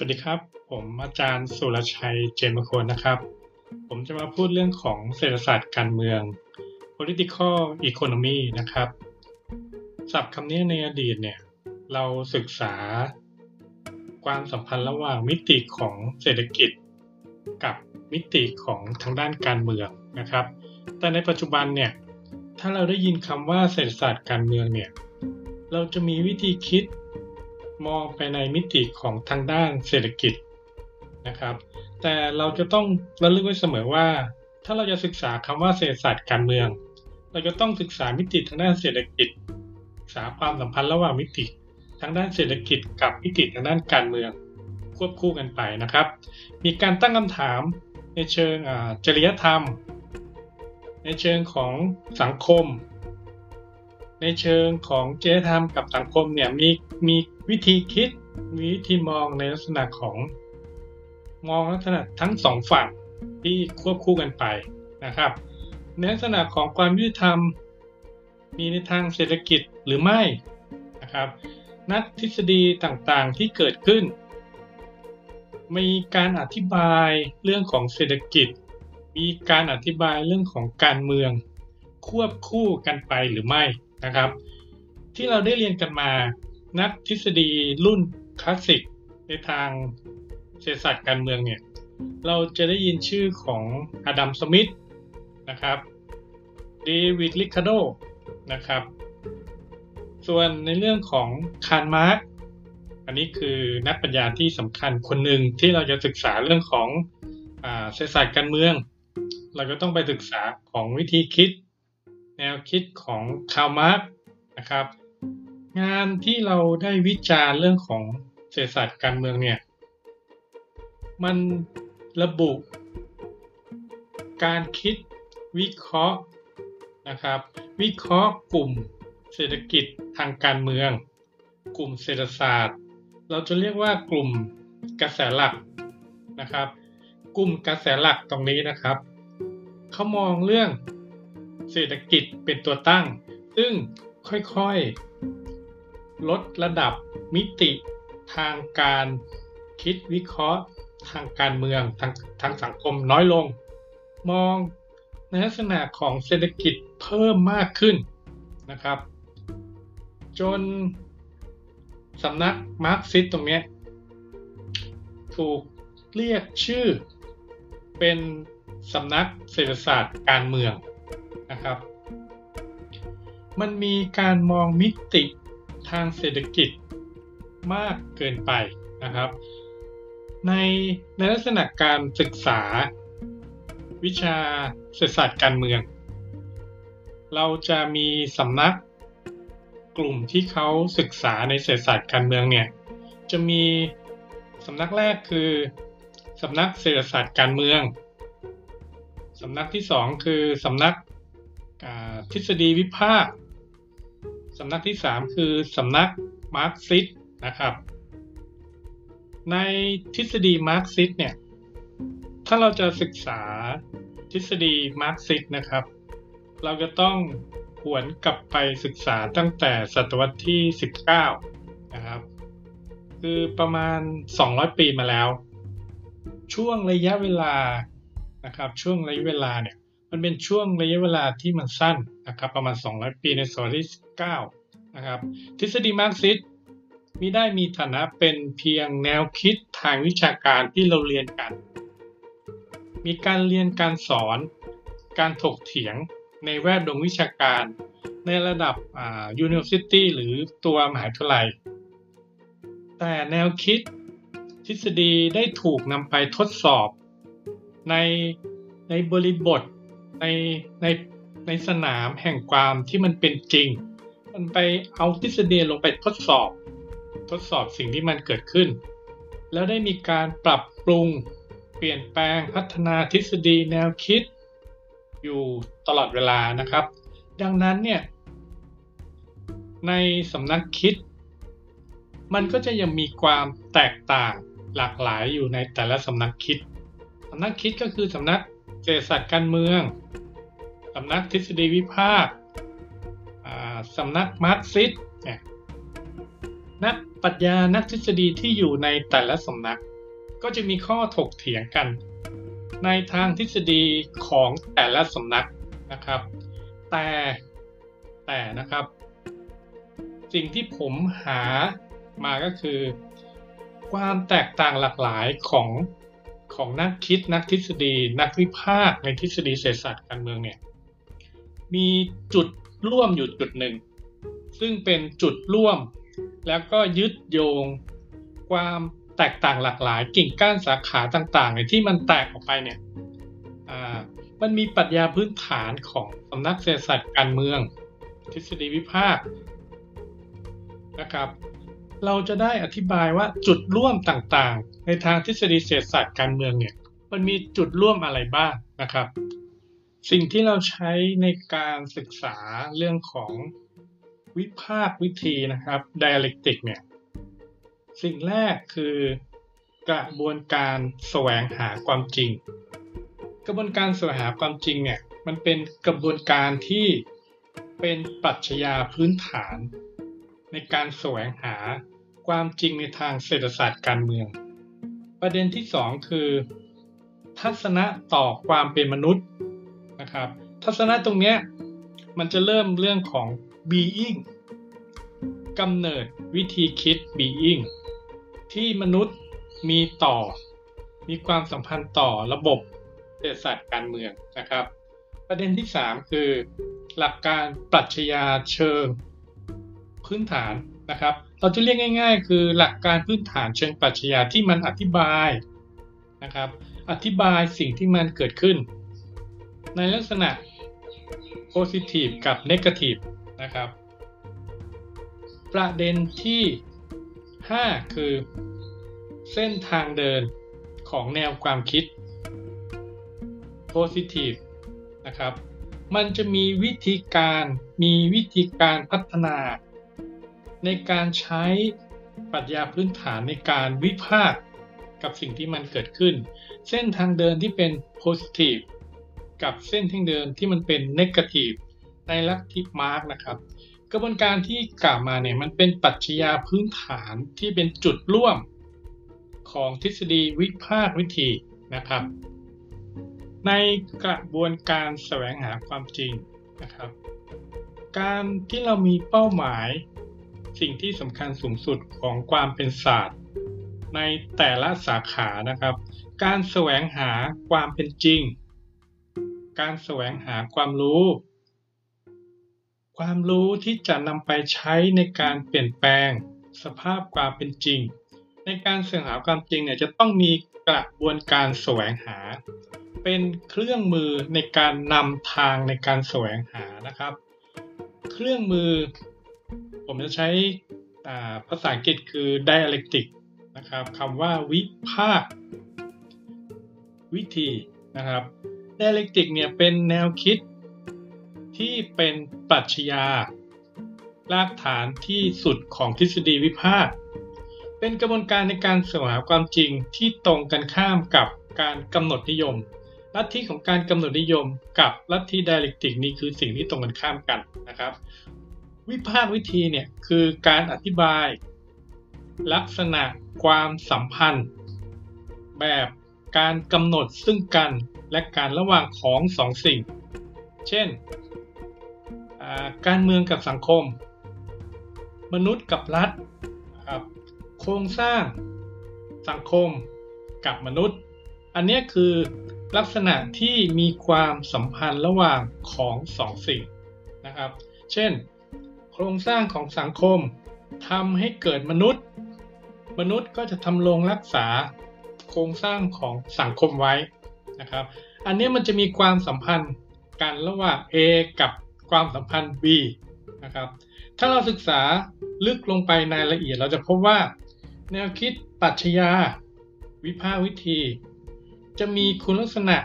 สวัสดีครับ ผมอาจารย์สุรชัยเจมงคลนะครับ ผมจะมาพูดเรื่องของเศรษฐศาสตร์การเมือง political economy นะครับศัพท์คำนี้ในอดีตเนี่ย เราศึกษาความสัมพันธ์ระหว่างมิติของเศรษฐกิจ กับมิติของทางด้านการเมืองนะครับ แต่ในปัจจุบันเนี่ย ถ้าเราได้ยินคำว่าเศรษฐศาสตร์การเมืองเนี่ย เราจะมีวิธีคิด มองไปในมิติของทางด้านเศรษฐกิจนะครับ แต่เราจะต้องระลึกไว้เสมอว่า ถ้าเราจะศึกษาคำว่าเศรษฐศาสตร์การเมือง เราจะต้องศึกษามิติทางด้านเศรษฐกิจศึกษาความสัมพันธ์ระหว่างมิติทางด้านเศรษฐกิจกับมิติทางด้านการเมืองควบคู่กันไปนะครับ มีการตั้งคำถามในเชิงจริยธรรม ในเชิงของสังคม ในเชิงของจริยธรรมกับสังคมเนี่ยมีมี วิธีคิดวิธีมองในลักษณะของมองลักษณะทั้งสองฝั่งที่ควบคู่กันไปนะครับในลักษณะของความยุติธรรม มีในทางเศรษฐกิจหรือไม่นะครับนักทฤษฎีต่างๆที่เกิดขึ้น มีการอธิบายเรื่องของเศรษฐกิจ มีการอธิบายเรื่องของการเมืองควบคู่กันไปหรือไม่นะครับ ที่เราได้เรียนกันมา นักทฤษฎีรุ่นคลาสสิกในทางเศรษฐศาสตร์การเมืองเนี่ย เราจะได้ยินชื่อของอดัมสมิธนะครับเดวิดลิคาโดนะครับ ส่วนในเรื่องของคาร์ล มาร์กซ์อันนี้คือนักปรัชญาที่สำคัญคนหนึ่งที่เราจะศึกษาเรื่องของเศรษฐศาสตร์การเมือง เราก็ต้องไปศึกษาของวิธีคิด แนวคิดของคาร์ล มาร์กซ์นะครับ งานที่เราได้วิจารณ์เรื่องของเศรษฐศาสตร์การเมืองเนี่ย มันระบุการคิดวิเคราะห์นะครับ วิเคราะห์กลุ่มเศรษฐกิจทางการเมือง กลุ่มเศรษฐศาสตร์ เราจะเรียกว่ากลุ่มกระแสหลักนะครับ กลุ่มกระแสหลักตรงนี้นะครับเขามองเรื่องเศรษฐกิจเป็นตัวตั้ง ซึ่งค่อยๆ ลดระดับมิติทางการคิดวิเคราะห์ ทางการเมืองทางทางสังคมน้อยลง มองในลักษณะของเศรษฐกิจเพิ่มมากขึ้นนะครับ จนสำนักมาร์กซิสตรงนี้ถูกเรียกชื่อเป็นสำนักเศรษฐศาสตร์การเมืองนะครับ มันมีการมองมิติ ทางเศรษฐกิจมากเกินไปนะครับ ในในลักษณะการศึกษาวิชาเศรษฐศาสตร์การเมือง เราจะมีสำนักกลุ่มที่เขาศึกษาในเศรษฐศาสตร์การเมืองเนี่ยจะมีสำนักแรกคือสำนักเศรษฐศาสตร์การเมืองสำนักที่สองคือสำนักทฤษฎีวิพากษ์ สำนักที่ 3 คือสำนักมาร์กซิสต์นะครับ ในทฤษฎีมาร์กซิสต์เนี่ย ถ้าเราจะศึกษาทฤษฎีมาร์กซิสต์นะครับ เราจะต้องหวนกลับไปศึกษาตั้งแต่ศตวรรษที่ 19 นะครับ คือประมาณ 200 ปีมาแล้ว ช่วงระยะเวลานะครับ ช่วงระยะเวลาเนี่ย มันเป็นช่วงระยะเวลาที่มันสั้น นะครับประมาณ 200 ปีในศตวรรษที่9นะครับทฤษฎีมาร์กซิสต์มีได้มีฐานะเป็นเพียงแนวคิดทางวิชาการที่เราเรียนกัน มีการเรียนการสอน การถกเถียงในแวดวงวิชาการในระดับอ่า university หรือตัวมหาวิทยาลัย แต่แนวคิดทฤษฎีได้ถูกนำไปทดสอบในในบริบทในใน ในสนามแห่งความที่มันเป็นจริง มันไปเอาทฤษฎีลงไปทดสอบ ทดสอบสิ่งที่มันเกิดขึ้น แล้วได้มีการปรับปรุง เปลี่ยนแปลงพัฒนาทฤษฎีแนวคิด อยู่ตลอดเวลานะครับ ดังนั้นเนี่ยในสำนักคิด มันก็จะยังมีความแตกต่างหลากหลายอยู่ในแต่ละสำนักคิดสำนักคิดก็คือสำนักเศรษฐศาสตร์การเมือง สำนักทฤษฎีวิพากษ์สำนักมาร์กซิสนักปรัชญานักทฤษฎีที่อยู่ในแต่ละสำนัก ก็จะมีข้อถกเถียงกัน ในทางทฤษฎีของแต่ละสำนักนะครับ แต่แต่นะครับ สิ่งที่ผมหามาก็คือ ความแตกต่างหลากหลายของของนักคิดนักทฤษฎี นักวิพากษ์ในทฤษฎีเศรษฐศาสตร์การเมืองเนี่ย มีจุดร่วมอยู่จุดหนึ่ง ซึ่งเป็นจุดร่วม แล้วก็ยึดโยง ความแตกต่างหลากหลาย กิ่งก้านสาขาต่างๆเนี่ยที่มันแตกออกไปเนี่ยมันมีปรัชญาพื้นฐานของสำนักเศรษฐศาสตร์การเมือง ทฤษฎีวิพากษ์นะครับ เราจะได้อธิบายว่าจุดร่วมต่างๆ ในทางทฤษฎีเศรษฐศาสตร์การเมืองเนี่ยมันมีจุดร่วมอะไรบ้างนะครับ สิ่งที่เราใช้ในการศึกษาเรื่องของวิพากวิธีนะครับ dialectic เนี่ย สิ่งแรกคือกระบวนการแสวงหาความจริง กระบวนการแสวงหาความจริงเนี่ย มันเป็นกระบวนการที่เป็นปรัชญาพื้นฐาน ในการแสวงหาความจริงในทางเศรษฐศาสตร์การเมือง ประเด็นที่สองคือ ทัศนะต่อความเป็นมนุษย์ นะครับ ทัศนะตรงนี้มันจะเริ่มเรื่องของ being กำเนิดวิธีคิด being ที่มนุษย์มีต่อ มีความสัมพันธ์ต่อระบบเศรษฐศาสตร์การเมืองนะครับ ประเด็นที่ 3 คือ หลักการปรัชญาเชิงพื้นฐานนะครับ เราจะเรียกง่าย ๆ คือหลักการพื้นฐานเชิงปรัชญาที่มันอธิบายนะครับ อธิบายสิ่งที่มันเกิดขึ้น ในลักษณะ positive กับ negative นะครับ ประเด็นที่ 5 คือ เส้นทางเดินของแนวความคิด positive นะครับ มันจะมีวิธีการมีวิธีการพัฒนา ในการใช้ปรัชญาพื้นฐานในการวิพากษ์กับสิ่งที่มันเกิดขึ้น เส้นทางเดินที่เป็น positive กับเส้นทางเดินที่มันเป็นเนกาทีฟในลักทิมาร์กนะครับ กระบวนการที่กล่าวมาเนี่ยมันเป็นปัจจัยพื้นฐานที่เป็นจุดร่วมของทฤษฎีวิพากษ์วิธีนะครับ ในกระบวนการแสวงหาความจริงนะครับ การที่เรามีเป้าหมายสิ่งที่สำคัญสูงสุดของความเป็นศาสตร์ ในแต่ละสาขานะครับ การแสวงหาความเป็นจริง การแสวงหาความรู้ ความรู้ที่จะนำไปใช้ในการเปลี่ยนแปลงสภาพความเป็นจริง ในการแสวงหาความจริงเนี่ยจะต้องมีกระบวนการแสวงหา เป็นเครื่องมือในการนำทางในการแสวงหานะครับ เครื่องมือ ผมจะใช้ภาษาอังกฤษคือ dialectic นะครับคำว่าวิภาควิธีนะครับ dialectic เนี่ยเป็นแนวคิดที่เป็นปรัชญารากฐานที่สุดของทฤษฎีวิพากษ์เป็นกระบวนการในการสวงหาความจริงที่ตรงกันข้ามกับการกำหนดนิยม ลัทธิของการกำหนดนิยมกับลัทธิ dialectic นี่คือสิ่งที่ตรงกันข้ามกันนะครับ วิพากษ์วิธีเนี่ยคือการอธิบาย ลักษณะความสัมพันธ์ แบบ การกำหนดซึ่งกันและการระหว่างของสองสิ่ง เช่น การเมืองกับสังคม มนุษย์กับรัฐครับโครงสร้าง สังคมกับมนุษย์ อันนี้คือลักษณะที่มีความสัมพันธ์ระหว่างของสองสิ่งนะครับ เช่น โครงสร้างของสังคมทำให้เกิดมนุษย์ มนุษย์ก็จะทำรงรักษา โครงสร้างของสังคมไว้นะครับ อันนี้มันจะมีความสัมพันธ์กันระหว่าง A กับความสัมพันธ์ B นะครับถ้าเราศึกษาลึกลงไปในรายละเอียดเราจะพบว่า แนวคิดปรัชญาวิภาควิธี จะมีคุณลักษณะ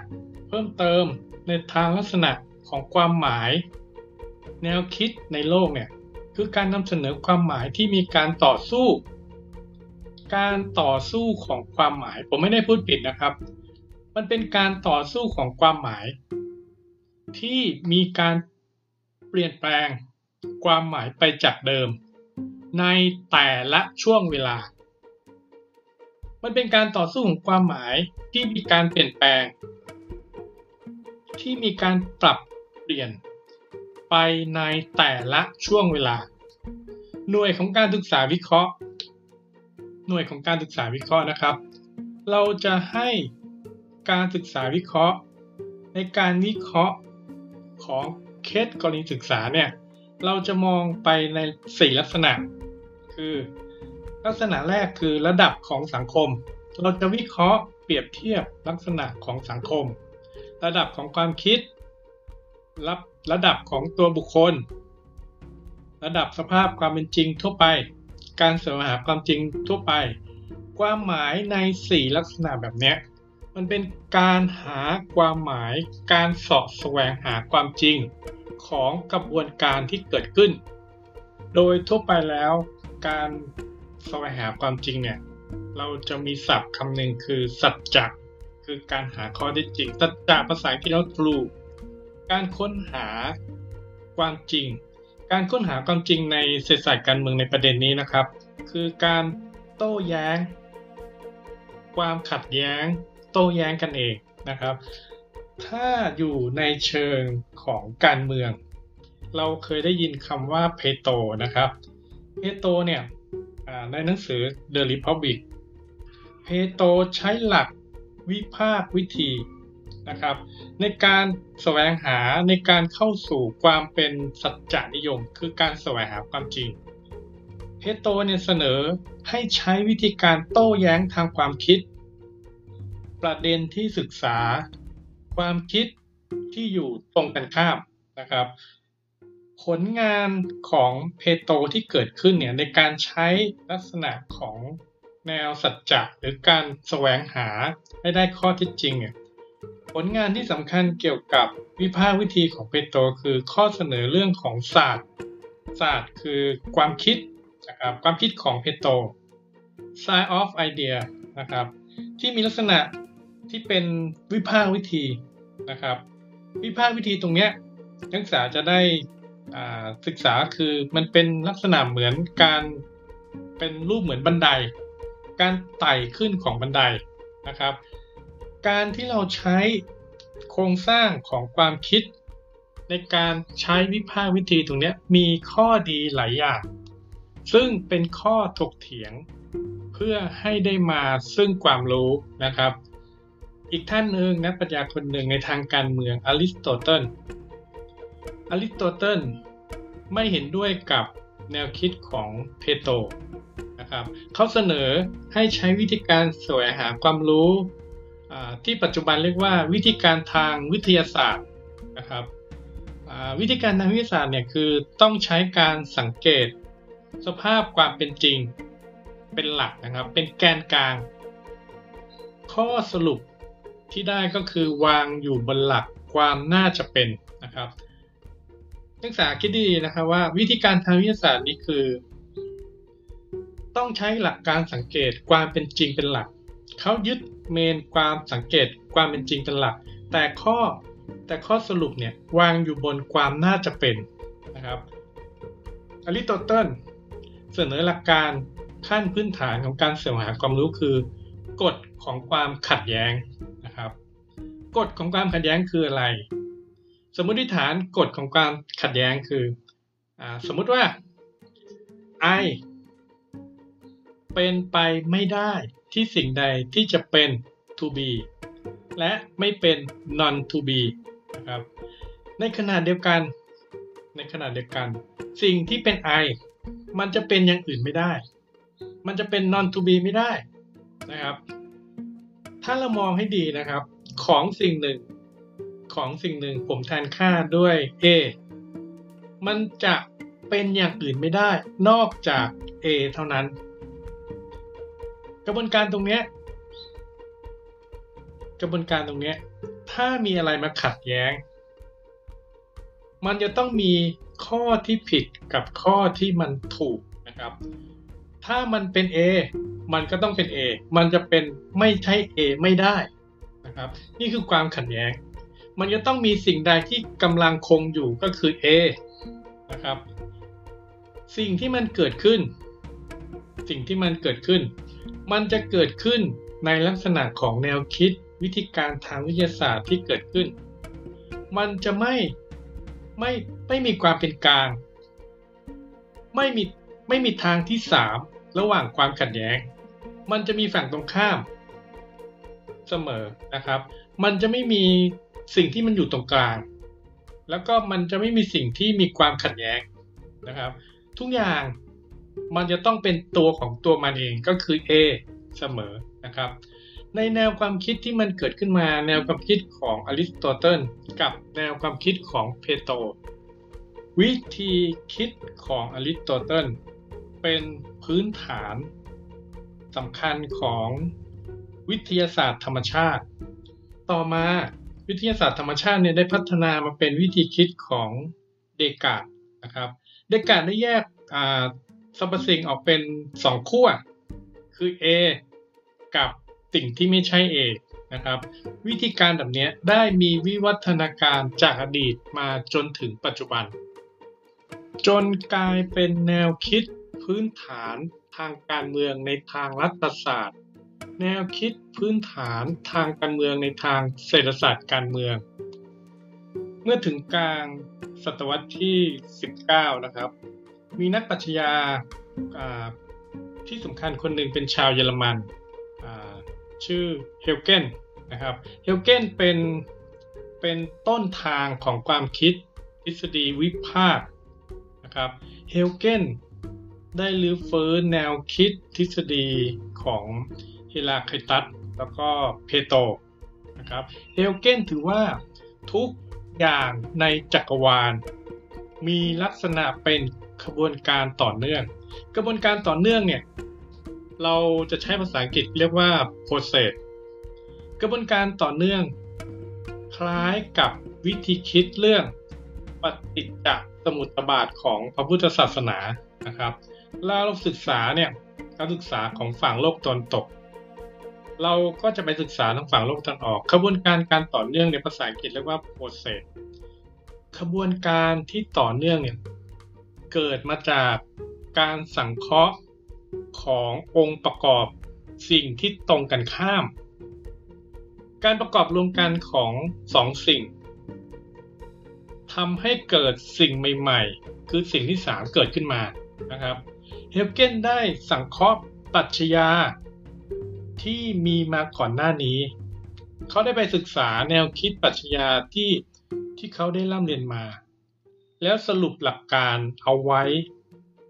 เพิ่มเติมในทางลักษณะของความหมาย แนวคิดในโลกเนี่ยคือการนำเสนอความหมายที่มีการต่อสู้ การต่อสู้ของความหมาย ผมไม่ได้พูดผิดนะครับ มันเป็นการต่อสู้ของความหมาย ที่มีการเปลี่ยนแปลงความหมายไปจากเดิม ในแต่ละช่วงเวลา มันเป็นการต่อสู้ของความหมายที่มีการเปลี่ยนแปลง ที่มีการปรับเปลี่ยนไปในแต่ละช่วงเวลา หน่วยของการศึกษาวิเคราะห์ หน่วยของการศึกษาวิเคราะห์นะครับ เราจะให้การศึกษาวิเคราะห์ ในการวิเคราะห์ของเคสกรณีศึกษาเนี่ยเราจะมองไปใน 4 ลักษณะ คือ ลักษณะแรกคือระดับของสังคม เราจะวิเคราะห์เปรียบเทียบลักษณะของสังคม ระดับของความคิดรับระดับของตัวบุคคล ระดับสภาพความเป็นจริงทั่วไป การแสวงหาความจริงทั่วไป ความหมายใน 4 ลักษณะแบบนี้มันเป็นการหาความหมายการสอบแสวงหาความจริงของกระบวนการที่เกิดขึ้น โดยทั่วไปแล้วการแสวงหาความจริงเนี่ยเราจะมีศัพท์คำหนึ่งคือสัจจะคือการหาข้อเท็จจริงสัจจะภาษาอังกฤษเรา true การค้นหาความจริง การค้นหาความจริงในเศรษฐศาสตร์การเมืองในประเด็นนี้นะครับ คือการโต้แย้ง ความขัดแย้ง โต้แย้งกันเองนะครับ ถ้าอยู่ในเชิงของการเมือง เราเคยได้ยินคำว่าเพโตนะครับเพโตเนี่ยในหนังสือ The Republic เพโตใช้หลักวิพากวิธี นะครับ ในการแสวงหาในการเข้าสู่ความเป็นสัจจนิยม คือการแสวงหาความจริงเพโตเนี่ยเสนอให้ใช้วิธีการโต้แย้งทางความคิด ประเด็นที่ศึกษา ความคิดที่อยู่ตรงกันข้ามนะครับ ผลงานของเพโตที่เกิดขึ้นเนี่ยในการใช้ลักษณะของแนวสัจจะหรือการแสวงหาให้ได้ข้อเท็จจริงเนี่ย ผลงานที่สำคัญเกี่ยวกับวิพากษ์วิธีของเปโตรคือข้อเสนอเรื่องของศาสตร์ ศาสตร์คือความคิดนะครับความคิดของเปโตร science of idea นะครับที่มีลักษณะที่เป็นวิพากษ์วิธีนะครับ วิพากษ์วิธีตรงนี้นักศึกษาจะได้ศึกษาคือมันเป็นลักษณะเหมือนการเป็นรูปเหมือนบันได การไต่ขึ้นของบันไดนะครับ การที่เราใช้โครงสร้างของความคิด ในการใช้วิพากษ์วิธีตรงนี้มีข้อดีหลายอย่าง ซึ่งเป็นข้อถกเถียง เพื่อให้ได้มาซึ่งความรู้นะครับ อีกท่านหนึ่งนักปัญญาคนหนึ่งในทางการเมืองอริสโตเติลอริสโตเติลไม่เห็นด้วยกับแนวคิดของเพลโตนะครับเขาเสนอให้ใช้วิธีการแสวงหาความรู้ ที่ปัจจุบันเรียกว่าวิธีการทางวิทยาศาสตร์นะครับวิธีการทางวิทยาศาสตร์เนี่ยคือต้องใช้การสังเกตสภาพความเป็นจริงเป็นหลักนะครับ เป็นแกนกลาง ข้อสรุปที่ได้ก็คือวางอยู่บนหลักความน่าจะเป็นนะครับนักศึกษาคิดดีนะครับว่าวิธีการทางวิทยาศาสตร์นี้คือ ต้องใช้หลักการสังเกตความเป็นจริงเป็นหลัก เขายึด เมนความสังเกตความเป็นจริงเป็นหลัก แต่ข้อแต่ข้อสรุปเนี่ยวางอยู่บนความน่าจะเป็นนะครับอริสโตเติลเสนอหลักการขั้นพื้นฐานของการเสวหาความรู้คือกฎของความขัดแย้งนะครับกฎของความขัดแย้งคืออะไร สมมติฐานกฎของความขัดแย้งคืออสมมุติว่า I เป็นไปไม่ได้ ที่สิ่งใดที่จะเป็น to be และไม่เป็น non to be นะครับ ในขณะเดียวกัน ในขณะเดียวกัน สิ่งที่เป็น I มันจะเป็นอย่างอื่นไม่ได้ มันจะเป็น non to be ไม่ได้นะครับ ถ้าเรามองให้ดีนะครับ ของสิ่งหนึ่ง ของสิ่งหนึ่งผมแทนค่าด้วย A มันจะเป็นอย่างอื่นไม่ได้ นอกจาก A เท่านั้น กระบวนการตรงนี้กระบวนการตรงนี้ถ้ามีอะไรมาขัดแย้ง มันจะต้องมีข้อที่ผิดกับข้อที่มันถูกนะครับ ถ้ามันเป็น A มันก็ต้องเป็น A มันจะเป็นไม่ใช่ A ไม่ได้นะครับ นี่คือความขัดแย้ง มันจะต้องมีสิ่งใดที่กำลังคงอยู่ก็คือ A นะครับ สิ่งที่มันเกิดขึ้น สิ่งที่มันเกิดขึ้น มันจะเกิดขึ้นในลักษณะของแนวคิดวิธีการทางวิทยาศาสตร์ที่เกิดขึ้น มันจะไม่ไม่ไม่มีความเป็นกลาง ไม่มีไม่มีทางที่สามระหว่างความขัดแย้ง มันจะมีฝั่งตรงข้าม เสมอนะครับ มันจะไม่มีสิ่งที่มันอยู่ตรงกลาง แล้วก็มันจะไม่มีสิ่งที่มีความขัดแย้งนะครับ ทุกอย่าง มันจะต้องเป็นตัวของตัวมันเองก็คือ A เสมอนะครับ ในแนวความคิดที่มันเกิดขึ้นมาแนวความคิดของอริสโตเติลกับแนวความคิดของเพโตรวิธีคิดของอริสโตเติลเป็นพื้นฐานสำคัญของวิทยาศาสตร์ธรรมชาติ ต่อมาวิทยาศาสตร์ธรรมชาติเนี่ยได้พัฒนามาเป็นวิธีคิดของเดกาดนะครับ เดกาดได้แยก รรพสิ่งออกเป็นสองขั้ว คือ A กับสิ่งที่ไม่ใช่ A นะครับ วิธีการแบบนี้ได้มีวิวัฒนาการจากอดีตมาจนถึงปัจจุบัน จนกลายเป็นแนวคิดพื้นฐานทางการเมืองในทางรัฐศาสตร์ แนวคิดพื้นฐานทางการเมืองในทางเศรษฐศาสตร์การเมือง เมื่อถึงกลางศตวรรษที่ 19 นะครับ มีนักปรัชญาที่สำคัญคนหนึ่งเป็นชาวเยอรมันชื่อเฮลเกนนะครับเฮลเกนเป็นเป็นต้นทางของความคิดทฤษฎีวิพากษ์นะครับเฮลเกนได้รื้อฟื้นแนวคิดทฤษฎีของเฮราคตัสแล้วก็เพโตนะครับเฮลเกนถือว่าทุกอย่างในจักรวาล มีลักษณะเป็น ขบวนการต่อเนื่อง กระบวนการต่อเนื่องเนี่ยเราจะใช้ภาษาอังกฤษเรียกว่า process กระบวนการต่อเนื่อง คล้ายกับวิธีคิดเรื่องปฏิจจสมุติบาทของพระพุทธศาสนานะครับเราศึกษาเนี่ยการศึกษาของฝั่งโลกตอนตก เราก็จะไปศึกษาทางฝั่งโลกตอนออกขบวนการการต่อเนื่องในภาษาอังกฤษเรียกว่า process ขบวนการที่ต่อเนื่องเนี่ย เกิดมาจากการสังเคราะห์ขององค์ประกอบสิ่งที่ตรงกันข้าม การประกอบรวมกันของสองสิ่งทำให้เกิดสิ่งใหม่ๆ คือสิ่งที่สามเกิดขึ้นมานะครับ เฮลเกนได้สังเคราะห์ปรัชญาที่มีมาก่อนหน้านี้ เขาได้ไปศึกษาแนวคิดปรัชญาที่ที่เขาได้ร่ำเรียนมา แล้วสรุปหลักการเอาไว้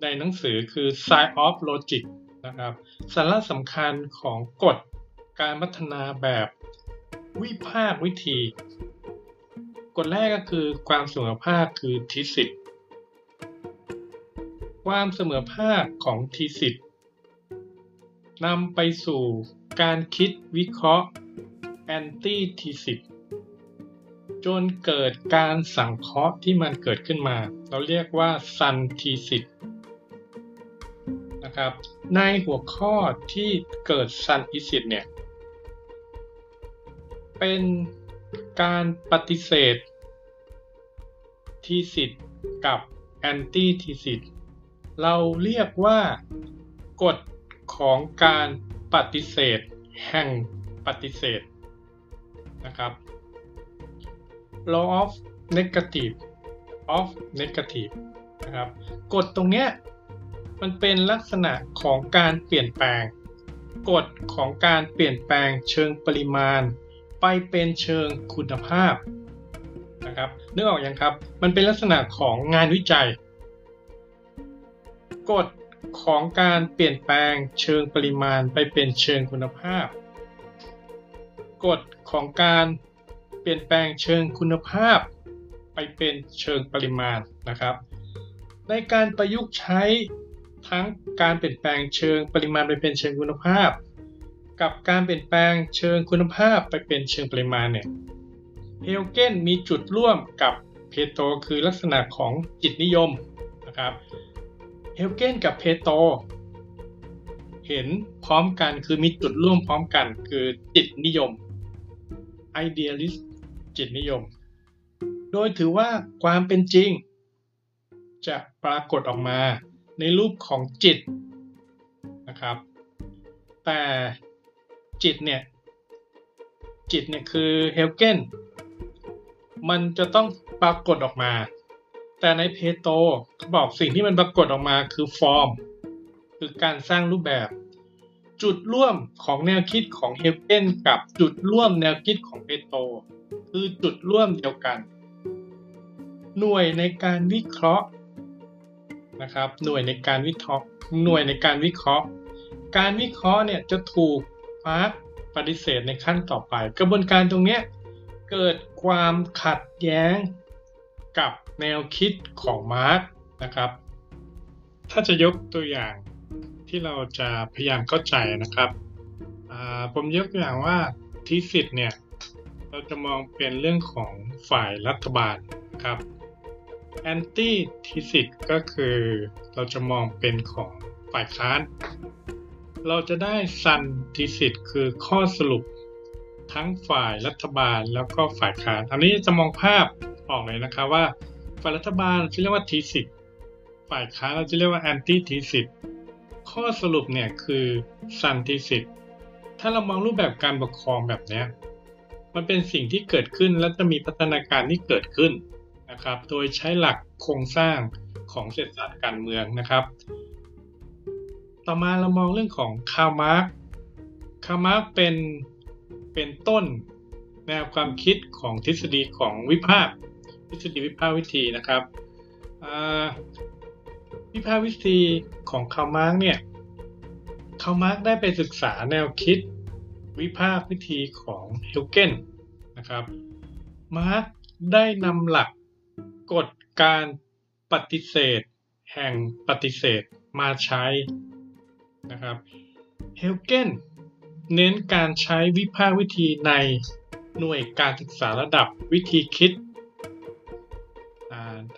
ในหนังสือคือ Science of Logic นะครับสาระสำคัญของกฎการพัฒนาแบบวิภาควิธี กฎแรกก็คือความเสมอภาคคือทีสิทธ์ความเสมอภาคของทีสิทธ์นำไปสู่การคิดวิเคราะห์แอนตี้ทีสิทธ์ จนเกิดการสังเคราะห์ที่มันเกิดขึ้นมา เราเรียกว่าซันทีสิทธ์ครับ ในหัวข้อที่เกิดซันอิสิตเนี่ย เป็นการปฏิเสธ ทีสิทธ์กับแอนตี้ทีสิทธ์เราเรียกว่ากฎของการปฏิเสธ แห่งปฏิเสธนะครับ law of negative of negative นะครับกฎตรงเนี้ยมันเป็นลักษณะของการเปลี่ยนแปลง กฎของการเปลี่ยนแปลงเชิงปริมาณ ไปเป็นเชิงคุณภาพนะครับนึกออกอยังครับ มันเป็นลักษณะของงานวิจัย กฎของการเปลี่ยนแปลงเชิงปริมาณไปเป็นเชิงคุณภาพ กฎของการ เปลี่ยนแปลงเชิงคุณภาพ ไปเป็นเชิงปริมาณนะครับ ในการประยุกต์ใช้ทั้งการเปลี่ยนแปลงเชิงปริมาณไปเป็นเชิงคุณภาพ กับการเปลี่ยนแปลงเชิงคุณภาพไปเป็นเชิงปริมาณเนี่ยเฮลเกนมีจุดร่วมกับเพโตคือลักษณะของจิตนิยมนะครับเฮลเกนกับเพโตเห็นพร้อมกันคือมีจุดร่วมพร้อมกันคือจิตนิยม idealist จิตนิยม โดยถือว่าความเป็นจริง จะปรากฏออกมาในรูปของจิตนะครับ แต่จิตเนี่ย จิตเนี่ยคือเฮลเกนมันจะต้องปรากฏออกมา แต่ในเพโตเขาบอกสิ่งที่มันปรากฏออกมาคือฟอร์ม คือการสร้างรูปแบบ จุดร่วมของแนวคิดของเฮเกนกับจุดร่วมแนวคิดของเพโตคือจุดร่วมเดียวกัน หน่วยในการวิเคราะห์นะครับ หน่วยในการวิเคราะห์ หน่วยในการวิเคราะห์ การวิเคราะห์เนี่ยจะถูกมาร์กปฏิเสธในขั้นต่อไป กระบวนการตรงนี้เกิดความขัดแย้งกับแนวคิดของมาร์กนะครับ ถ้าจะยกตัวอย่าง ที่เราจะพยายามเข้าใจนะครับ ผมยกตัวอย่างว่าทีสิทธ์เนี่ยเราจะมองเป็นเรื่องของฝ่ายรัฐบาลครับแอนตี้ทีสิทธ์ก็คือเราจะมองเป็นของฝ่ายค้าน เราจะได้ซันทีสิทธ์คือข้อสรุปทั้งฝ่ายรัฐบาลแล้วก็ฝ่ายค้าน อันนี้จะมองภาพออกเลยนะครับว่าฝ่ายรัฐบาลจะเรียกว่าทีสิทธ์ฝ่ายค้านเราจะเรียกว่าแอนตี้ทีสิทธ์ ข้อสรุปเนี่ยคือซันทีสิทธิ์ถ้าเรามองรูปแบบการปกครองแบบนี้มันเป็นสิ่งที่เกิดขึ้นและจะมีพัฒนาการที่เกิดขึ้นนะครับ โดยใช้หลักโครงสร้างของเศรษฐศาสตร์การเมืองนะครับ ต่อมาเรามองเรื่องของคาร์ล มาร์กซ์คาร์ล มาร์กซ์เป็นเป็นต้นแนวความคิดของทฤษฎีของวิภาษทฤษฎีวิภาษวิธีนะครับ วิภาษวิธีของคาร์ล มาร์กซ์เนี่ยคาร์ล มาร์กซ์ได้ไปศึกษาแนวคิด วิภาษวิธีของเฮเกลนะครับมาร์กได้นำหลักกฎการปฏิเสธ แห่งปฏิเสธมาใช้นะครับเฮลเกนเน้นการใช้วิพากษ์วิธีในหน่วยการศึกษาระดับวิธีคิด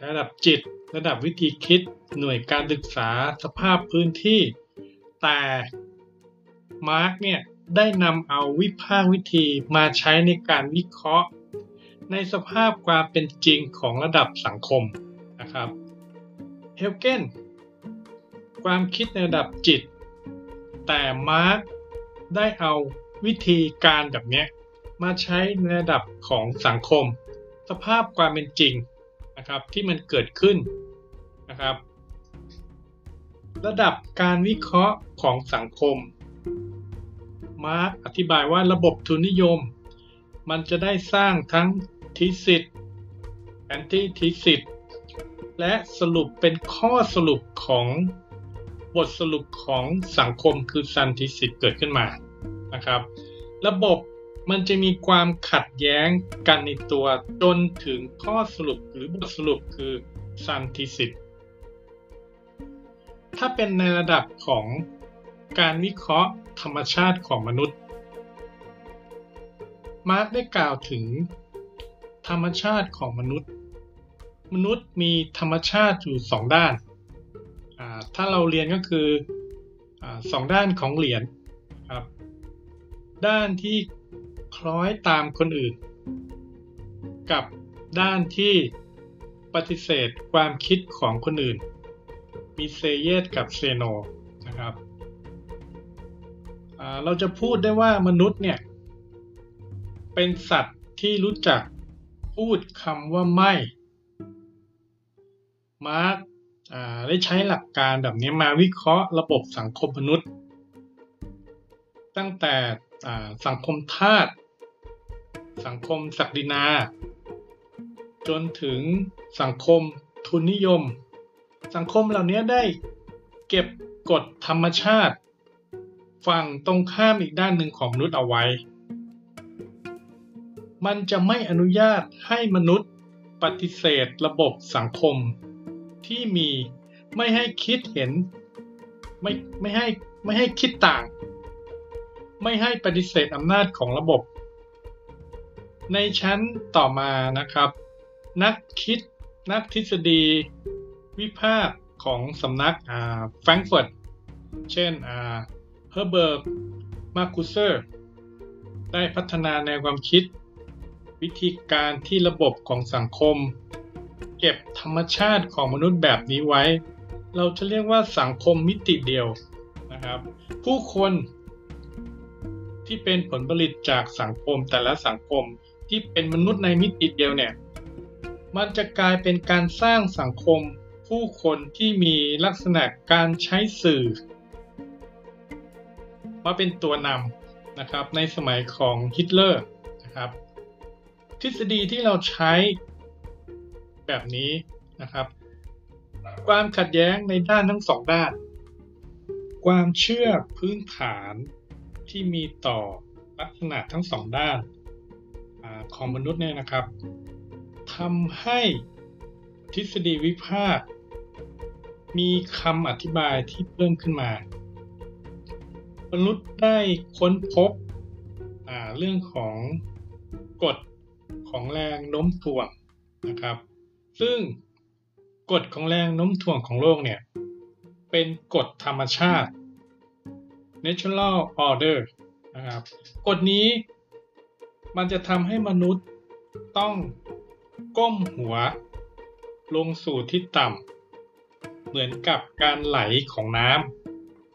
ระดับจิต ระดับวิธีคิด หน่วยการศึกษาสภาพพื้นที่ แต่มาร์กซ์เนี่ยได้นำเอาวิภาษวิธีมาใช้ในการวิเคราะห์ ในสภาพความเป็นจริงของระดับสังคมนะครับเฮเกลความคิดในระดับจิต แต่มาร์กซ์ได้เอาวิธีการแบบนี้มาใช้ในระดับของสังคม สภาพความเป็นจริง นะครับที่มันเกิดขึ้นนะครับ ระดับการวิเคราะห์ของสังคม มาร์กอธิบายว่าระบบทุนนิยม มันจะได้สร้างทั้งทิสิตแอนตี้ทิสิตและสรุปเป็นข้อสรุปของบทสรุปของสังคมคือซันทิสิตเกิดขึ้นมานะครับ ระบบ มันจะมีความขัดแย้งกันในตัวจนถึงข้อสรุปหรือบทสรุปคือซันทิสิตถ้าเป็นในระดับของการวิเคราะห์ธรรมชาติของมนุษย์ มาร์กได้กล่าวถึง ธรรมชาติของมนุษย์ มนุษย์มีธรรมชาติอยู่สองด้าน ถ้าเราเรียนก็คืออสองด้านของเหรียญครับ ด้านที่ คล้อยตามคนอื่น กับด้านที่ปฏิเสธความคิดของคนอื่น มีเซเยตกับเซโนนะครับ เราจะพูดได้ว่ามนุษย์เนี่ย เป็นสัตว์ที่รู้จักพูดคำว่าไม่ มาร์กได้ใช้หลักการแบบนี้มาวิเคราะห์ระบบสังคมมนุษย์ ตั้งแต่สังคมทาส สังคมศักดินา จนถึงสังคมทุนนิยม สังคมเหล่านี้ได้เก็บกฎธรรมชาติฝั่งตรงข้ามอีกด้านหนึ่งของมนุษย์เอาไว้ มันจะไม่อนุญาตให้มนุษย์ปฏิเสธระบบสังคม ที่มีไม่ให้คิดเห็น ไม่ไม่ให้ไม่ให้คิดต่าง ไม่ให้ปฏิเสธอำนาจของระบบ ในชั้นต่อมานะครับ นักคิดนักทฤษฎี วิพากษ์ของสำนักแฟรงก์เฟิร์ตเช่นเฮอร์เบิร์ต มาร์คูเซอได้พัฒนาแนวความคิด วิธีการที่ระบบของสังคม เก็บธรรมชาติของมนุษย์แบบนี้ไว้ เราจะเรียกว่าสังคมมิติเดียวนะครับ ผู้คนที่เป็นผลผลิตจากสังคมแต่ละสังคม ที่เป็นมนุษย์ในมิติเดียวเนี่ย มันจะกลายเป็นการสร้างสังคมผู้คนที่มีลักษณะการใช้สื่อ มาเป็นตัวนำนะครับในสมัยของฮิตเลอร์นะครับ ทฤษฎีที่เราใช้แบบนี้นะครับ ความขัดแย้งในด้านทั้งสองด้าน ความเชื่อพื้นฐานที่มีต่อลักษณะทั้งสองด้าน ของมนุษย์เนี่ยนะครับทำให้ทฤษฎีวิพากษ์มีคำอธิบายที่เพิ่มขึ้นมา มนุษย์ได้ค้นพบเรื่องของกฎของแรงโน้มถ่วงนะครับ ซึ่งกฎของแรงโน้มถ่วงของโลกเนี่ย เป็นกฎธรรมชาติ natural order นะครับ กฎนี้ มันจะทำให้มนุษย์ต้องก้มหัว ลงสู่ที่ต่ำ เหมือนกับการไหลของน้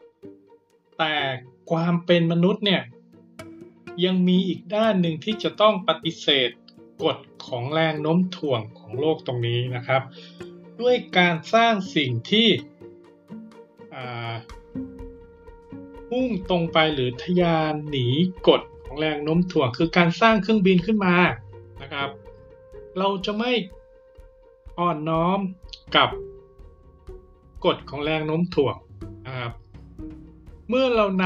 ำ แต่ความเป็นมนุษย์เนี่ย ยังมีอีกด้านหนึ่งที่จะต้องปฏิเสธกฎของแรงโน้มถ่วงของโลกตรงนี้นะครับ ด้วยการสร้างสิ่งที่พุ่งตรงไปหรือทยานหนีกฎ ของแรงโน้มถ่วงคือการสร้างเครื่องบินขึ้นมานะครับ เราจะไม่อ่อนน้อมกับกฎของแรงโน้มถ่วงนะครับเมื่อเราน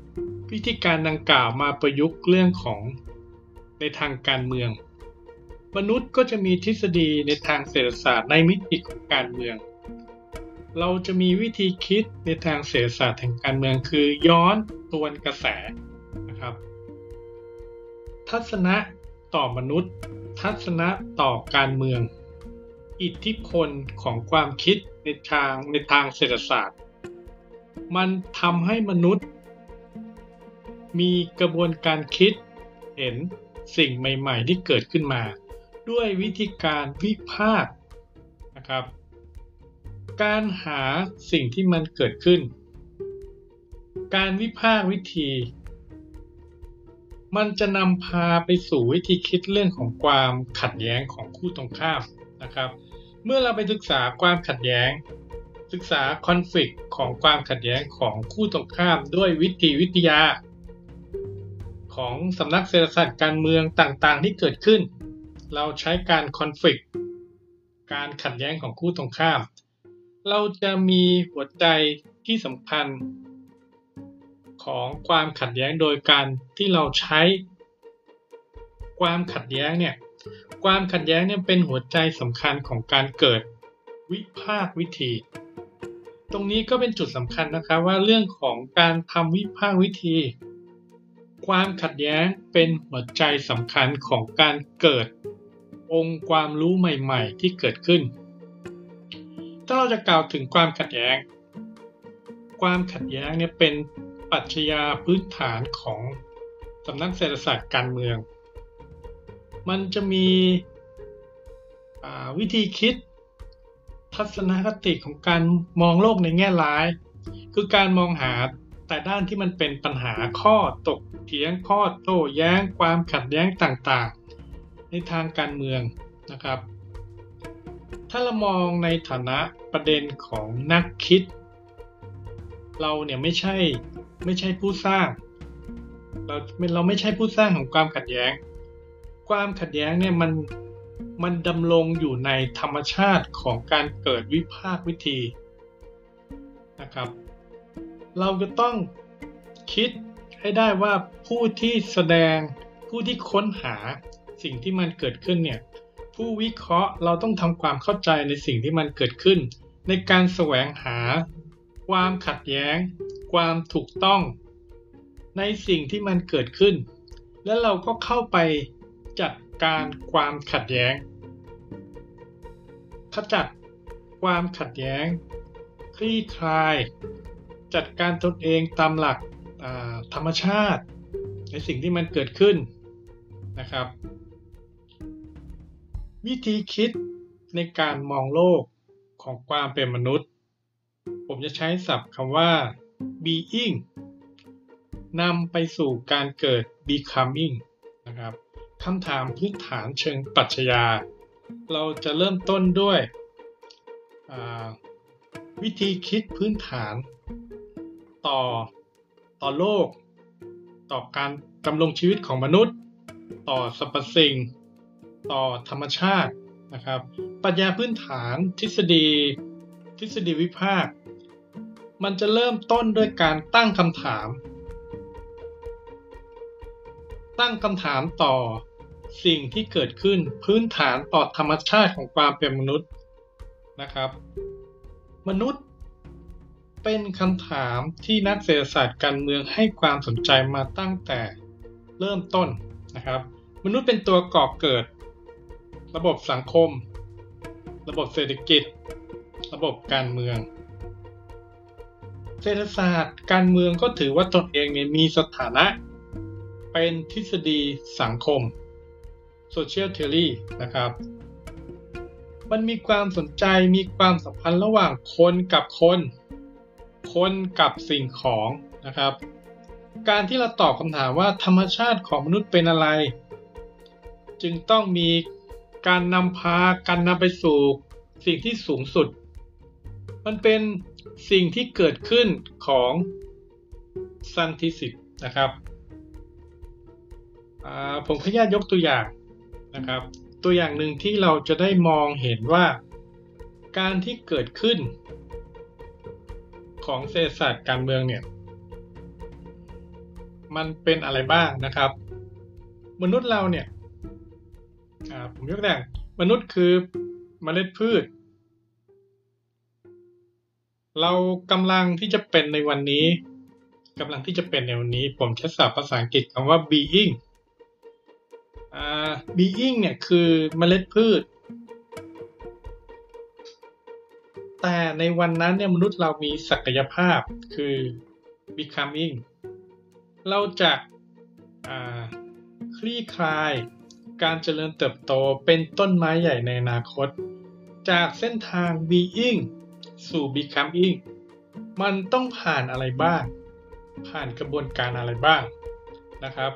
ำวิธีการดังกล่าวมาประยุกต์เรื่องของในทางการเมือง มนุษย์ก็จะมีทฤษฎีในทางเศรษฐศาสตร์ในมิติของการเมือง เราจะมีวิธีคิดในทางเศรษฐศาสตร์แห่งการเมืองคือย้อนตวนกระแสนะครับ ทัศนะต่อมนุษย์ ทัศนะต่อการเมือง อิทธิพลของความคิดในทางในทางเศรษฐศาสตร์ มันทำให้มนุษย์ มีกระบวนการคิดเห็นสิ่งใหม่ๆ ที่เกิดขึ้นมา ด้วยวิธีการวิพากษ์นะครับ การหาสิ่งที่มันเกิดขึ้น การวิพากษ์วิธี มันจะนำพาไปสู่วิธีคิดเรื่องของความขัดแย้งของคู่ตรงข้ามนะครับ เมื่อเราไปศึกษาความขัดแย้ง ศึกษาคอนฟ lict ของความขัดแย้งของคู่ตรงข้ามด้วยวิธีวิทยา ของสำนักเศรษฐศาสตร์การเมืองต่างๆ ที่เกิดขึ้น เราใช้การคอนฟ lict การขัดแย้งของคู่ตรงข้าม เราจะมีหัวใจที่สำคัญ ของความขัดแย้งโดยการที่เราใช้ ความขัดแย้งเนี่ยความขัดแย้งเนี่ยเป็นหัวใจสำคัญของการเกิดวิภาควิธี ตรงนี้ก็เป็นจุดสำคัญนะครับว่าเรื่องของการทำวิภาควิธี ความขัดแย้งเป็นหัวใจสำคัญของการเกิดองค์ความรู้ใหม่ๆ ที่เกิดขึ้น ถ้าเราจะกล่าวถึงความขัดแย้ง ความขัดแย้งเนี่ยเป็น ปัจจัยพื้นฐานของสำนักเศรษฐศาสตร์การเมือง มันจะมีวิธีคิดทัศนคติของการมองโลกในแง่ร้าย คือการมองหาแต่ด้านที่มันเป็นปัญหาข้อตกเถียงข้อโต้แย้งความขัดแย้งต่างๆ ในทางการเมืองนะครับ ถ้าเรามองในฐานะประเด็นของนักคิด เราเนี่ยไม่ใช่ ไม่ใช่ผู้สร้าง เราเราไม่ใช่ผู้สร้างของความขัดแย้ง ความขัดแย้งเนี่ยมันมันดำรงอยู่ในธรรมชาติของการเกิดวิพากวิธีนะครับ เราจะต้องคิดให้ได้ว่าผู้ที่แสดงผู้ที่ค้นหาสิ่งที่มันเกิดขึ้นเนี่ยผู้วิเคราะห์เราต้องทำความเข้าใจในสิ่งที่มันเกิดขึ้น ในการแสวงหา ความขัดแย้ง ความถูกต้อง ในสิ่งที่มันเกิดขึ้น แล้วเราก็เข้าไปจัดการความขัดแย้งขจัดความขัดแย้ง คลี่คลาย จัดการตนเองตามหลักธรรมชาติ ในสิ่งที่มันเกิดขึ้นนะครับ วิธีคิดในการมองโลกของความเป็นมนุษย์ ผมจะใช้ศัพท์คำว่า being นำไปสู่การเกิด becoming นะครับคำถามพื้นฐานเชิงปรัชญา เราจะเริ่มต้นด้วยวิธีคิดพื้นฐาน ต่อต่อโลก ต่อการดำรงชีวิตของมนุษย์ ต่อสรรพสิ่ง ต่อธรรมชาตินะครับ ปรัชญาพื้นฐานทฤษฎี ทฤษฎีวิภาค มันจะเริ่มต้นด้วยการตั้งคำถาม ตั้งคำถามต่อสิ่งที่เกิดขึ้นพื้นฐานต่อธรรมชาติของความเป็นมนุษย์นะครับ มนุษย์เป็นคำถามที่นักเศรษฐศาสตร์การเมืองให้ความสนใจมาตั้งแต่เริ่มต้นนะครับ มนุษย์เป็นตัวก่อเกิด ระบบสังคม ระบบเศรษฐกิจ ระบบการเมือง เศรษฐศาสตร์ การเมืองก็ถือว่าตนเองเนี่ยมีสถานะ เป็นทฤษฎีสังคม social theory นะครับ มันมีความสนใจมีความสัมพันธ์ระหว่างคนกับคน คนกับสิ่งของนะครับ การที่เราตอบคำถามว่าธรรมชาติของมนุษย์เป็นอะไร จึงต้องมีการนำพาการนำไปสู่สิ่งที่สูงสุด มันเป็น สิ่งที่เกิดขึ้นของสันติสิทธิ์นะครับผมขออนุญาตยกตัวอย่างนะครับ ตัวอย่างหนึ่งที่เราจะได้มองเห็นว่าการที่เกิดขึ้น ของเศรษฐศาสตร์การเมืองเนี่ยมันเป็นอะไรบ้างนะครับ มนุษย์เราเนี่ยผมยกตัวอย่างมนุษย์คือเมล็ดพืช เรากำลังที่จะเป็นในวันนี้กำลังที่จะเป็นในวันนี้ ผมใช้ศัพท์ภาษาอังกฤษคำว่า being being เนี่ยคือเมล็ดพืช แต่ในวันนั้นเนี่ยมนุษย์เรามีศักยภาพคือ becoming เราจะคลี่คลายการเจริญเติบโตเป็นต้นไม้ใหญ่ในอนาคต จากเส้นทาง being สู่ becoming มันต้องผ่านอะไรบ้าง ผ่านกระบวนการอะไรบ้างนะครับ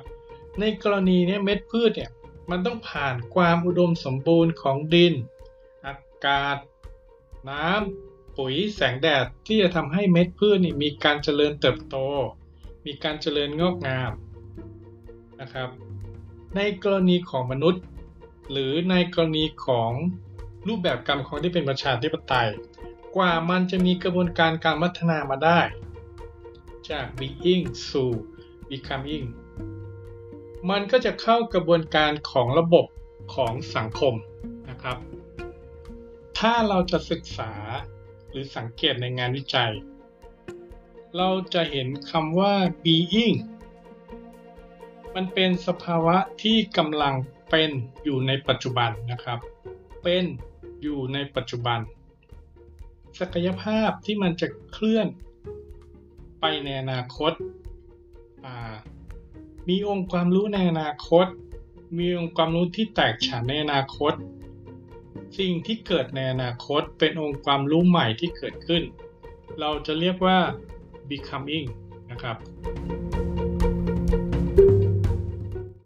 ในกรณีนี้เม็ดพืชเนี่ยมันต้องผ่านความอุดมสมบูรณ์ของดิน อากาศ น้ำปุ๋ยแสงแดดที่จะทำให้เม็ดพืชนี่มีการเจริญเติบโต มีการเจริญงอกงามนะครับ ในกรณีของมนุษย์ หรือในกรณีของรูปแบบกรรมของที่เป็นประชาธิปไตย กว่ามันจะมีกระบวนการการพัฒนามาได้ จาก being สู่ becoming มันก็จะเข้ากระบวนการของระบบของสังคมนะครับ ถ้าเราจะศึกษาหรือสังเกตในงานวิจัย เราจะเห็นคำว่า being มันเป็นสภาวะที่กำลังเป็นอยู่ในปัจจุบันนะครับ เป็นอยู่ในปัจจุบัน ศักยภาพที่มันจะเคลื่อนไปในอนาคต มีองค์ความรู้ในอนาคต มีองค์ความรู้ที่แตกฉานในอนาคต สิ่งที่เกิดในอนาคตเป็นองค์ความรู้ใหม่ที่เกิดขึ้น เราจะเรียกว่า becoming นะครับ